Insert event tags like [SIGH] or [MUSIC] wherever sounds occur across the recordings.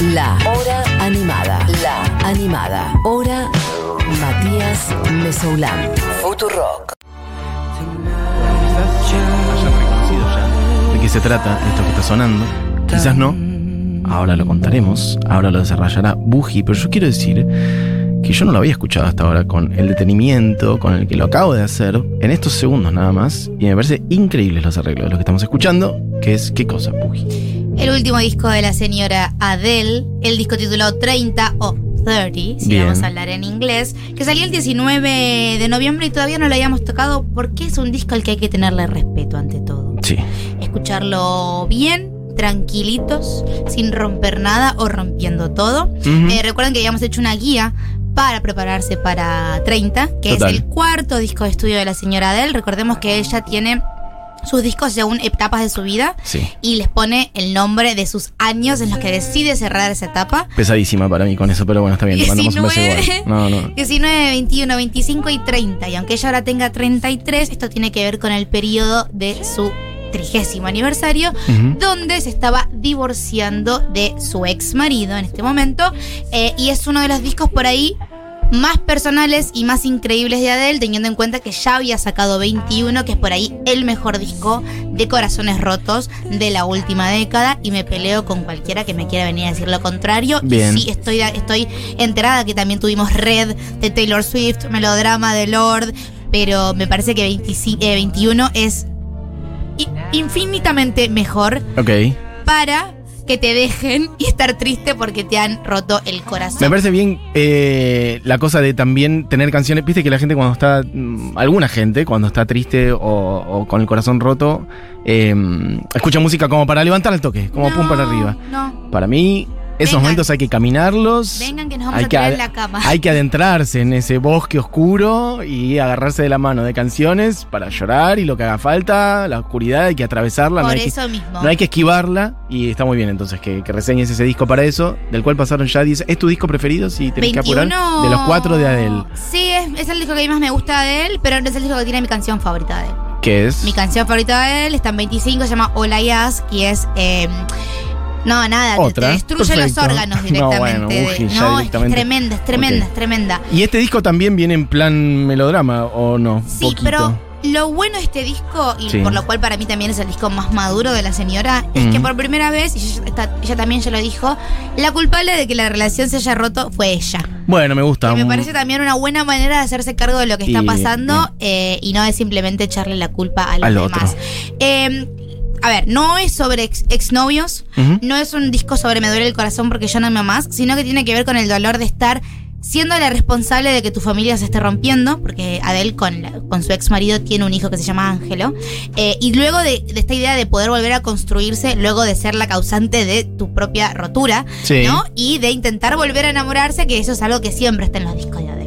La Hora Animada. La Animada. Hora Matías Mesoulán. Futurock. hayan reconocido ya de qué se trata esto que está sonando. Quizás no. Ahora lo contaremos. Ahora lo desarrollará Buji. Pero yo quiero decir que yo no lo había escuchado hasta ahora con el detenimiento con el que lo acabo de hacer en estos segundos nada más. Y me parece increíbles los arreglos de lo que estamos escuchando. Que es, ¿qué cosa, Buji? El último disco de la señora Adele, el disco titulado 30 o 30, si Bien. vamos a hablar en inglés, que salió el 19 de noviembre y todavía no lo habíamos tocado porque es un disco al que hay que tenerle respeto ante todo. Sí. Escucharlo bien, tranquilitos, sin romper nada o rompiendo todo. Eh, recuerden que habíamos hecho una guía para prepararse para 30, que Total. es el cuarto disco de estudio de la señora Adele. Recordemos que ella tiene sus discos según etapas de su vida Sí. y les pone el nombre de sus años en los que decide cerrar esa etapa. Pesadísima para mí con eso, pero bueno, está bien. Le mandamos un beso 19. igual. No, no. 19, 21, 25 y 30. Y aunque ella ahora tenga 33, esto tiene que ver con el periodo de su trigésimo aniversario, donde se estaba divorciando de su ex marido en este momento. Eh, y es uno de los discos por ahí más personales y más increíbles de Adele, teniendo en cuenta que ya había sacado 21, que es por ahí el mejor disco de corazones rotos de la última década. Y me peleo con cualquiera que me quiera venir a decir lo contrario. Bien. Y sí, estoy, estoy enterada que también tuvimos Red de Taylor Swift, Melodrama de Lord, pero me parece que 25 eh, 21 es infinitamente mejor Ok. para que te dejen y estar triste porque te han roto el corazón. Me parece bien eh, la cosa de también tener canciones. Viste que la gente cuando está. mm, Alguna gente, cuando está triste o, o con el corazón roto, eh, escucha música como para levantar el toque, como pum para arriba. No, Para mí, esos Vengan. momentos hay que caminarlos. vengan que nos vamos hay a que, tirar en la cama. hay que adentrarse en ese bosque oscuro y agarrarse de la mano de canciones para llorar y lo que haga falta, la oscuridad hay que atravesarla, no Por hay que, eso mismo. no hay que esquivarla y está muy bien entonces que, que reseñes ese disco para eso, del cual pasaron ya 10. ¿Es tu disco preferido si tenés que apurar? 21 De los cuatro de Adele. Sí, es, es el disco que más me gusta de él, pero no es el disco que tiene mi canción favorita de él. ¿Qué es? Mi canción favorita de él está en 25, se llama I Ask y es. eh, no, nada, te- destruye Perfecto. los órganos [LAUGHS] No, directamente. bueno, de- uji, no, es tremenda, es tremenda, es tremenda. ¿Y este disco también viene en plan melodrama o no? Sí, Poquito. pero lo bueno de este disco, y Sí. por lo cual para mí también es el disco más maduro de la señora, es Mm. que por primera vez, y ella, también ya lo dijo, la culpable de que la relación se haya roto fue ella. Bueno, me gusta. Que me Mm, parece también una buena manera de hacerse cargo de lo que está pasando eh, y no de simplemente echarle la culpa a los Al demás. otro. Eh, a ver, no es sobre ex- exnovios, Ujú. no es un disco sobre me duele el corazón porque yo no me más, sino que tiene que ver con el dolor de estar siendo la responsable de que tu familia se esté rompiendo, porque Adele con, la- con su ex marido tiene un hijo que se llama Ángelo, eh, y luego de, de esta idea de poder volver a construirse, luego de ser la causante de tu propia rotura, Sí. ¿no? Y de intentar volver a enamorarse, que eso es algo que siempre está en los discos de Adele.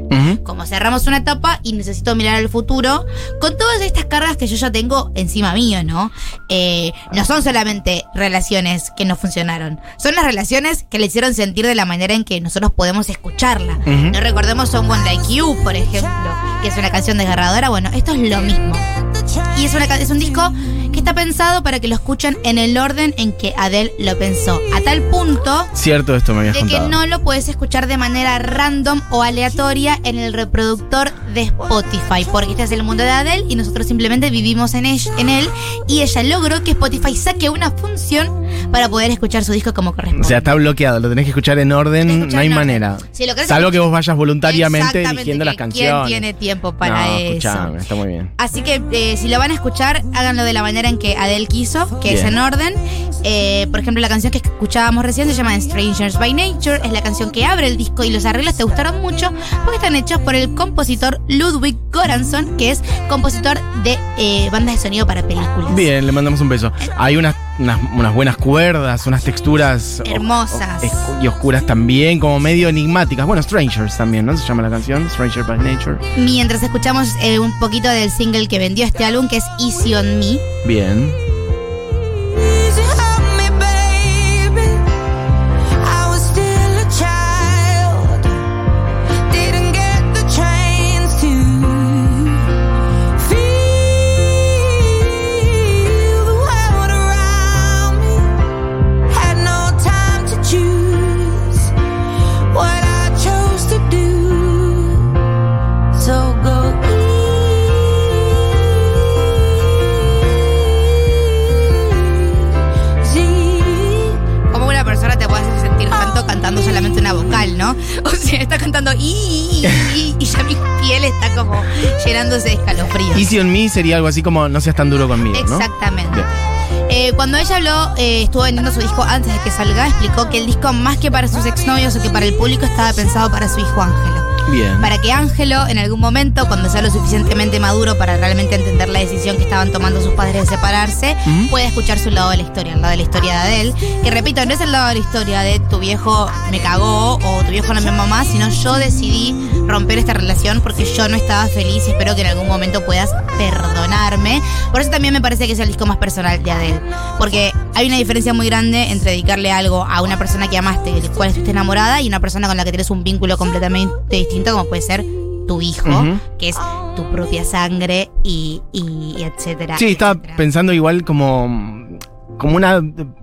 Como cerramos una etapa y necesito mirar al futuro, con todas estas cargas que yo ya tengo encima mío, ¿no? Eh, no son solamente relaciones que no funcionaron, son las relaciones que le hicieron sentir de la manera en que nosotros podemos escucharla. No recordemos Someone Like You, por ejemplo, que es una canción desgarradora. Bueno, esto es lo mismo. Y es, una, es un disco que está pensado para que lo escuchen en el orden en que Adele lo pensó. A tal punto Cierto, esto me habías de que no lo puedes escuchar de manera random o aleatoria en el reproductor de Spotify, porque este es el mundo de Adele y nosotros simplemente vivimos en, ell- en él y ella logró que Spotify saque una función para poder escuchar su disco como corresponde. O sea, está bloqueado, lo tenés que escuchar en orden, que escuchar no hay en manera. Si lo Salvo escuchar- que vos vayas voluntariamente eligiendo que las canciones. ¿Quién tiene tiempo para no, eso? escuchame, está muy bien. Así que eh, si lo van a escuchar, háganlo de la manera en que Adele quiso, que es en orden. Eh, por ejemplo, la canción que escuchábamos recién se llama Strangers by Nature, es la canción que abre el disco y los arreglos te gustaron mucho porque están hechos por el compositor Ludwig Göransson, que es compositor de eh, bandas de sonido para películas. Bien, le mandamos un beso. Hay unas, unas, unas buenas cuerdas, unas texturas Hermosas. o- y oscuras también, como medio enigmáticas. Bueno, Strangers también, ¿no? Se llama la canción, Stranger by Nature. Mientras escuchamos eh, un poquito del single que vendió este álbum, que es Easy on Me. Bien. ¿No? [LAUGHS] O sea, está cantando y, y, y, y ya mi piel está como llenándose de escalofríos. Easy on Me sería algo así como no seas tan duro conmigo, ¿no? Exactamente. Bien. Eh, cuando ella habló, eh, estuvo vendiendo su disco antes de que salga, explicó que el disco más que para sus exnovios o que para el público estaba pensado para su hijo Ángelo. Bien. Para que Ángelo, en algún momento, cuando sea lo suficientemente maduro para realmente entender la decisión que estaban tomando sus padres de separarse, Ujú. pueda escuchar su lado de la historia, el lado de la historia de Adele. Que repito, no es el lado de la historia de tu viejo me cagó o tu viejo no me amó más, sino yo decidí romper esta relación porque yo no estaba feliz y espero que en algún momento puedas perdonarme. Por eso también me parece que es el disco más personal de Adele. Porque hay una diferencia muy grande entre dedicarle algo a una persona que amaste, de la cual estuviste enamorada, y una persona con la que tienes un vínculo completamente distinto, como puede ser tu hijo, que es tu propia sangre y, y, y etcétera. Sí, estaba pensando igual como, como una,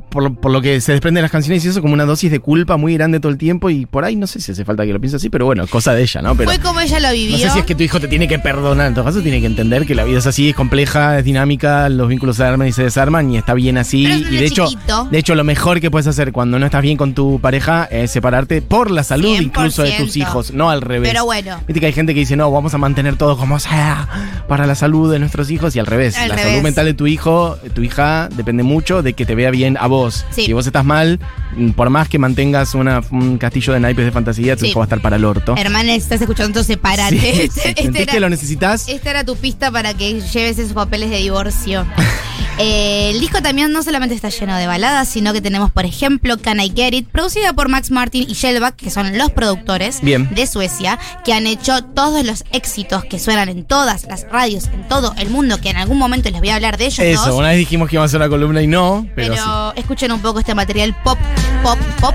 por, lo- por lo que se desprende de las canciones y eso, como una dosis de culpa muy grande todo el tiempo y por ahí no sé si hace falta que lo piense así, pero bueno, cosa de ella, ¿no? Pero Fue como ella lo vivió. no sé si es que tu hijo te tiene que perdonar, en todo caso tiene que entender que la vida es así, es compleja, es dinámica, los vínculos se arman y se desarman y está bien así. Pero es y de hecho, de hecho lo mejor que puedes hacer cuando no estás bien con tu pareja es separarte por la salud 100%. incluso de tus hijos, no al revés. Pero bueno. Viste que hay gente que dice, no, vamos a mantener todo como sea para la salud de nuestros hijos y al revés. Al la revés. salud mental de tu hijo, tu hija, depende mucho de que te vea bien a vos. Sí. Si vos estás mal, mm, por más que mantengas una- un castillo de naipes de fantasía, tu Sí. hijo va a estar para el orto. Hermana, si estás escuchando, entonces sepárate. Sí, Este- sí, [LAUGHS] este ¿Sentís era- que lo necesitas? Esta era tu pista para que lleves esos papeles de divorcio. [LAUGHS] Eh, el disco también no solamente está lleno de baladas, sino que tenemos, por ejemplo, Can I Get It, producida por Max Martin y Shellback, que son los productores Bien. de Suecia, que han hecho todos los éxitos que suenan en todas las radios, en todo el mundo, que en algún momento les voy a hablar de ellos Eso, dos. una vez dijimos que íbamos a hacer una columna y no, pero, Pero escuchen un poco este material pop, pop, pop.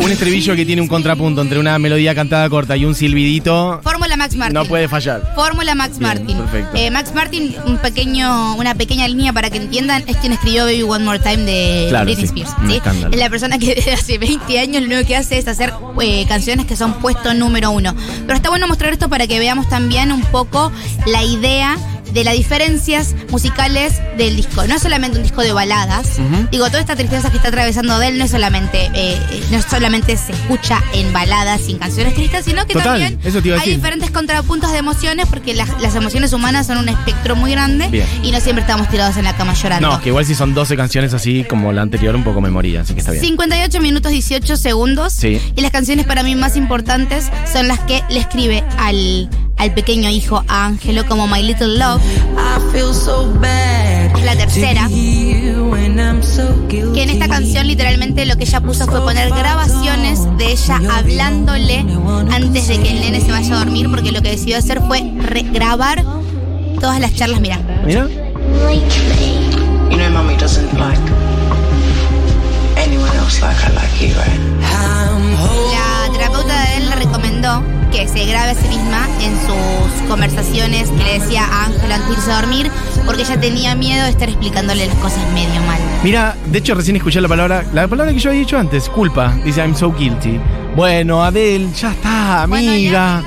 Un estribillo que tiene un contrapunto entre una melodía cantada corta y un silbidito Fórmula Max Martin. no puede fallar. Fórmula Max Bien, Martin. perfecto. Eh, Max Martin, un pequeño, una pequeña línea para que entiendan, es quien escribió Baby One More Time de Claro, Britney sí, Spears. ¿sí? Es la persona que desde hace 20 años lo único que hace es hacer eh, canciones que son puesto número uno. Pero está bueno mostrar esto para que veamos también un poco la idea de las diferencias musicales del disco. No es solamente un disco de baladas. Digo, toda esta tristeza que está atravesando de él no es solamente, eh, no solamente se escucha en baladas y en canciones tristes, sino que Total, también eso te iba a hay decir. diferentes contrapuntos de emociones porque las, las emociones humanas son un espectro muy grande Bien. y no siempre estamos tirados en la cama llorando. No, que igual si son 12 canciones así como la anterior, un poco me moría, así que está bien. 58 minutos 18 segundos. Sí. Y las canciones para mí más importantes son las que le escribe al, al pequeño hijo, a Ángelo, como My Little Love, I feel so bad. Es la tercera. que en esta canción literalmente lo que ella puso fue poner grabaciones de ella hablándole antes de que el nene se vaya a dormir, porque lo que decidió hacer fue grabar todas las charlas, mira. Mira, You know, Mummy doesn't like anyone else like I like you, right? I'm La terapeuta de él le recomendó que se grabe a sí misma en sus conversaciones que le decía a Ángela antes de irse a dormir, porque ella tenía miedo de estar explicándole las cosas medio mal. mira, de hecho recién escuché la palabra, la palabra que yo había dicho antes, culpa, dice I'm so guilty. Bueno, Adel, ya está, amiga.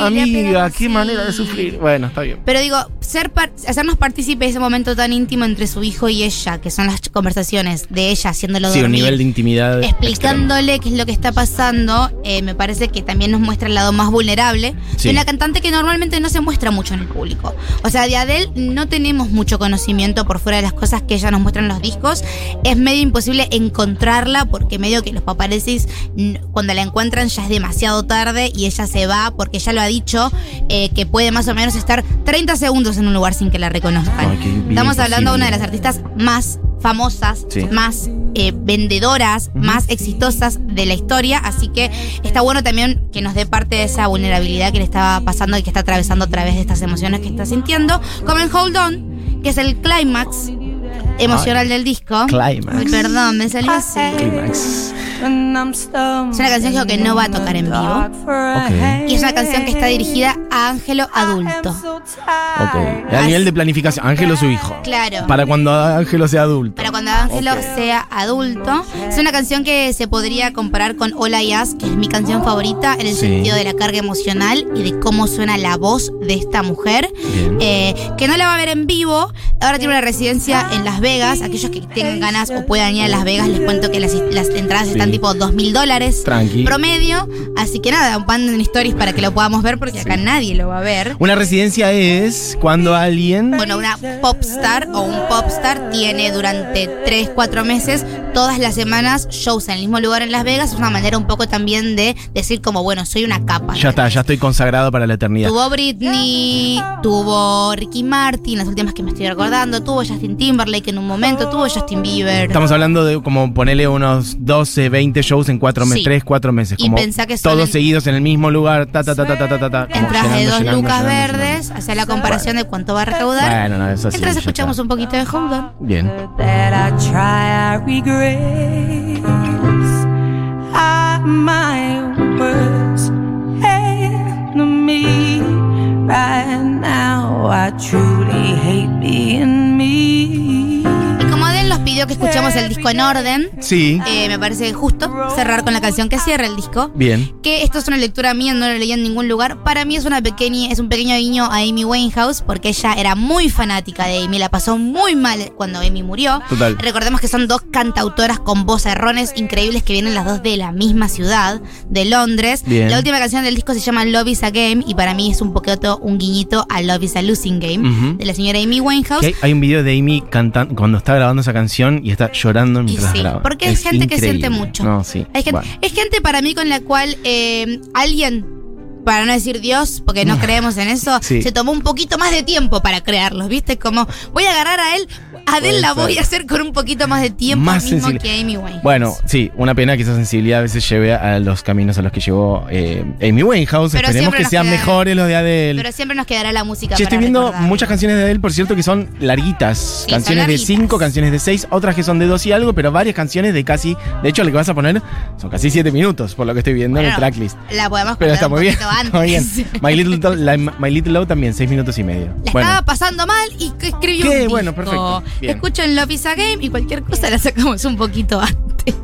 amiga, qué manera de sufrir. Bueno, está bien. Pero digo, ser par- hacernos partícipe de ese momento tan íntimo entre su hijo y ella, que son las conversaciones de ella haciéndolo Sí, un nivel de intimidad. extremo. explicándole qué es lo que está pasando, eh, me parece que también nos muestra el lado más vulnerable Sí. de una cantante que normalmente no se muestra mucho en el público. O sea, de Adele no tenemos mucho conocimiento por fuera de las cosas que ella nos muestra en los discos. Es medio imposible encontrarla porque medio que los paparazzis cuando la encuentran ya es demasiado tarde y ella se va porque ya lo ha dicho eh, que puede más o menos estar 30 segundos en un lugar sin que la reconozcan. Ay, Estamos hablando de una de las artistas más famosas, Sí. más eh, vendedoras, más exitosas de la historia, así que está bueno también que nos dé parte de esa vulnerabilidad que le estaba pasando y que está atravesando a través de estas emociones que está sintiendo, como en Hold On, que es el clímax emocional del disco. Clímax. Perdón, me salió así. Clímax. When I'm stumbling Es una canción que no va a tocar en vivo. Ok. Y es una canción que está dirigida a Ángelo adulto. Ok. A nivel de planificación, Ángelo su hijo. Claro. Para cuando Ángelo sea adulto. Para cuando Ángelo Ok. sea adulto. Es una canción que se podría comparar con Hola Yas, que es mi canción favorita en el Sí. sentido de la carga emocional y de cómo suena la voz de esta mujer. Eh, que no la va a ver en vivo. Ahora tiene una residencia en Las Vegas. Aquellos que tengan ganas o puedan ir a Las Vegas, les cuento que las, las entradas Sí. están tipo dos mil dólares promedio. Así que nada, manden stories para que lo podamos ver porque acá nadie lo va a ver. Una residencia es cuando alguien. Bueno, una popstar o un popstar tiene durante tres, cuatro meses todas las semanas shows en el mismo lugar en Las Vegas. Es una manera un poco también de decir como, bueno, soy una capa. Ya está, ya estoy consagrado para la eternidad. Tuvo Britney, tuvo Ricky Martin, las últimas que me estoy recordando, tuvo Justin Timberlake en un momento, tuvo Justin Bieber. Estamos hablando de como ponerle unos 12, 20 shows en cuatro meses, sí. 3, 4 meses. Como pensá que son Todos seguidos en el mismo lugar, ta, ta, ta, ta, ta, ta, ta. En traje dos lucas verdes, llenando. la comparación de cuánto va a recaudar. Bueno, eso sí, Mientras escuchamos un poquito de Hold On. Bien. Regret. I'm my worst enemy. Right now, I truly hate being pidió que escuchemos el disco en orden, Sí, eh, me parece justo cerrar con la canción que cierra el disco. bien. Que esto es una lectura mía, no lo leí en ningún lugar. Para mí es una pequeña, es un pequeño guiño a Amy Winehouse, porque ella era muy fanática de Amy, la pasó muy mal cuando Amy murió. Total. Recordemos que son dos cantautoras con vocerrones increíbles que vienen las dos de la misma ciudad, de Londres. Bien. La última canción del disco se llama Love is a Game y para mí es un poquito un guiñito a Love is a Losing Game de la señora Amy Winehouse. Hay un video de Amy cantando cuando está grabando esa canción y está llorando Y mientras sí, graba. porque es, gente que siente mucho. No, sí. Hay gente- Bueno. Es gente para mí con la cual eh, alguien, para no decir Dios, porque no [LAUGHS] creemos en eso, Sí. se tomó un poquito más de tiempo para crearlos, ¿viste? Como voy a agarrar a él, Adele Puede la voy a hacer con un poquito más de tiempo Más mismo que Amy Winehouse. Bueno, sí, una pena que esa sensibilidad a veces lleve a los caminos a los que llevó eh, Amy Winehouse. Pero Esperemos que sean mejores los de Adele. Pero siempre nos quedará la música. Para estoy viendo muchas canciones de Adele, por cierto, que son larguitas. Sí, canciones son de larguitas. 5, canciones de 6, otras que son de 2 y algo, pero varias canciones de casi. De hecho, lo que vas a poner son casi 7 minutos, por lo que estoy viendo en el tracklist. La podemos Pero está muy bien. [LAUGHS] antes. Bien. My Little, la- My Little Love también, 6 minutos y medio. La Bueno, estaba pasando mal y escribió ¿Qué? un Bueno, disco. perfecto. Bien. Escuchen Love is a Game y cualquier cosa la sacamos un poquito antes.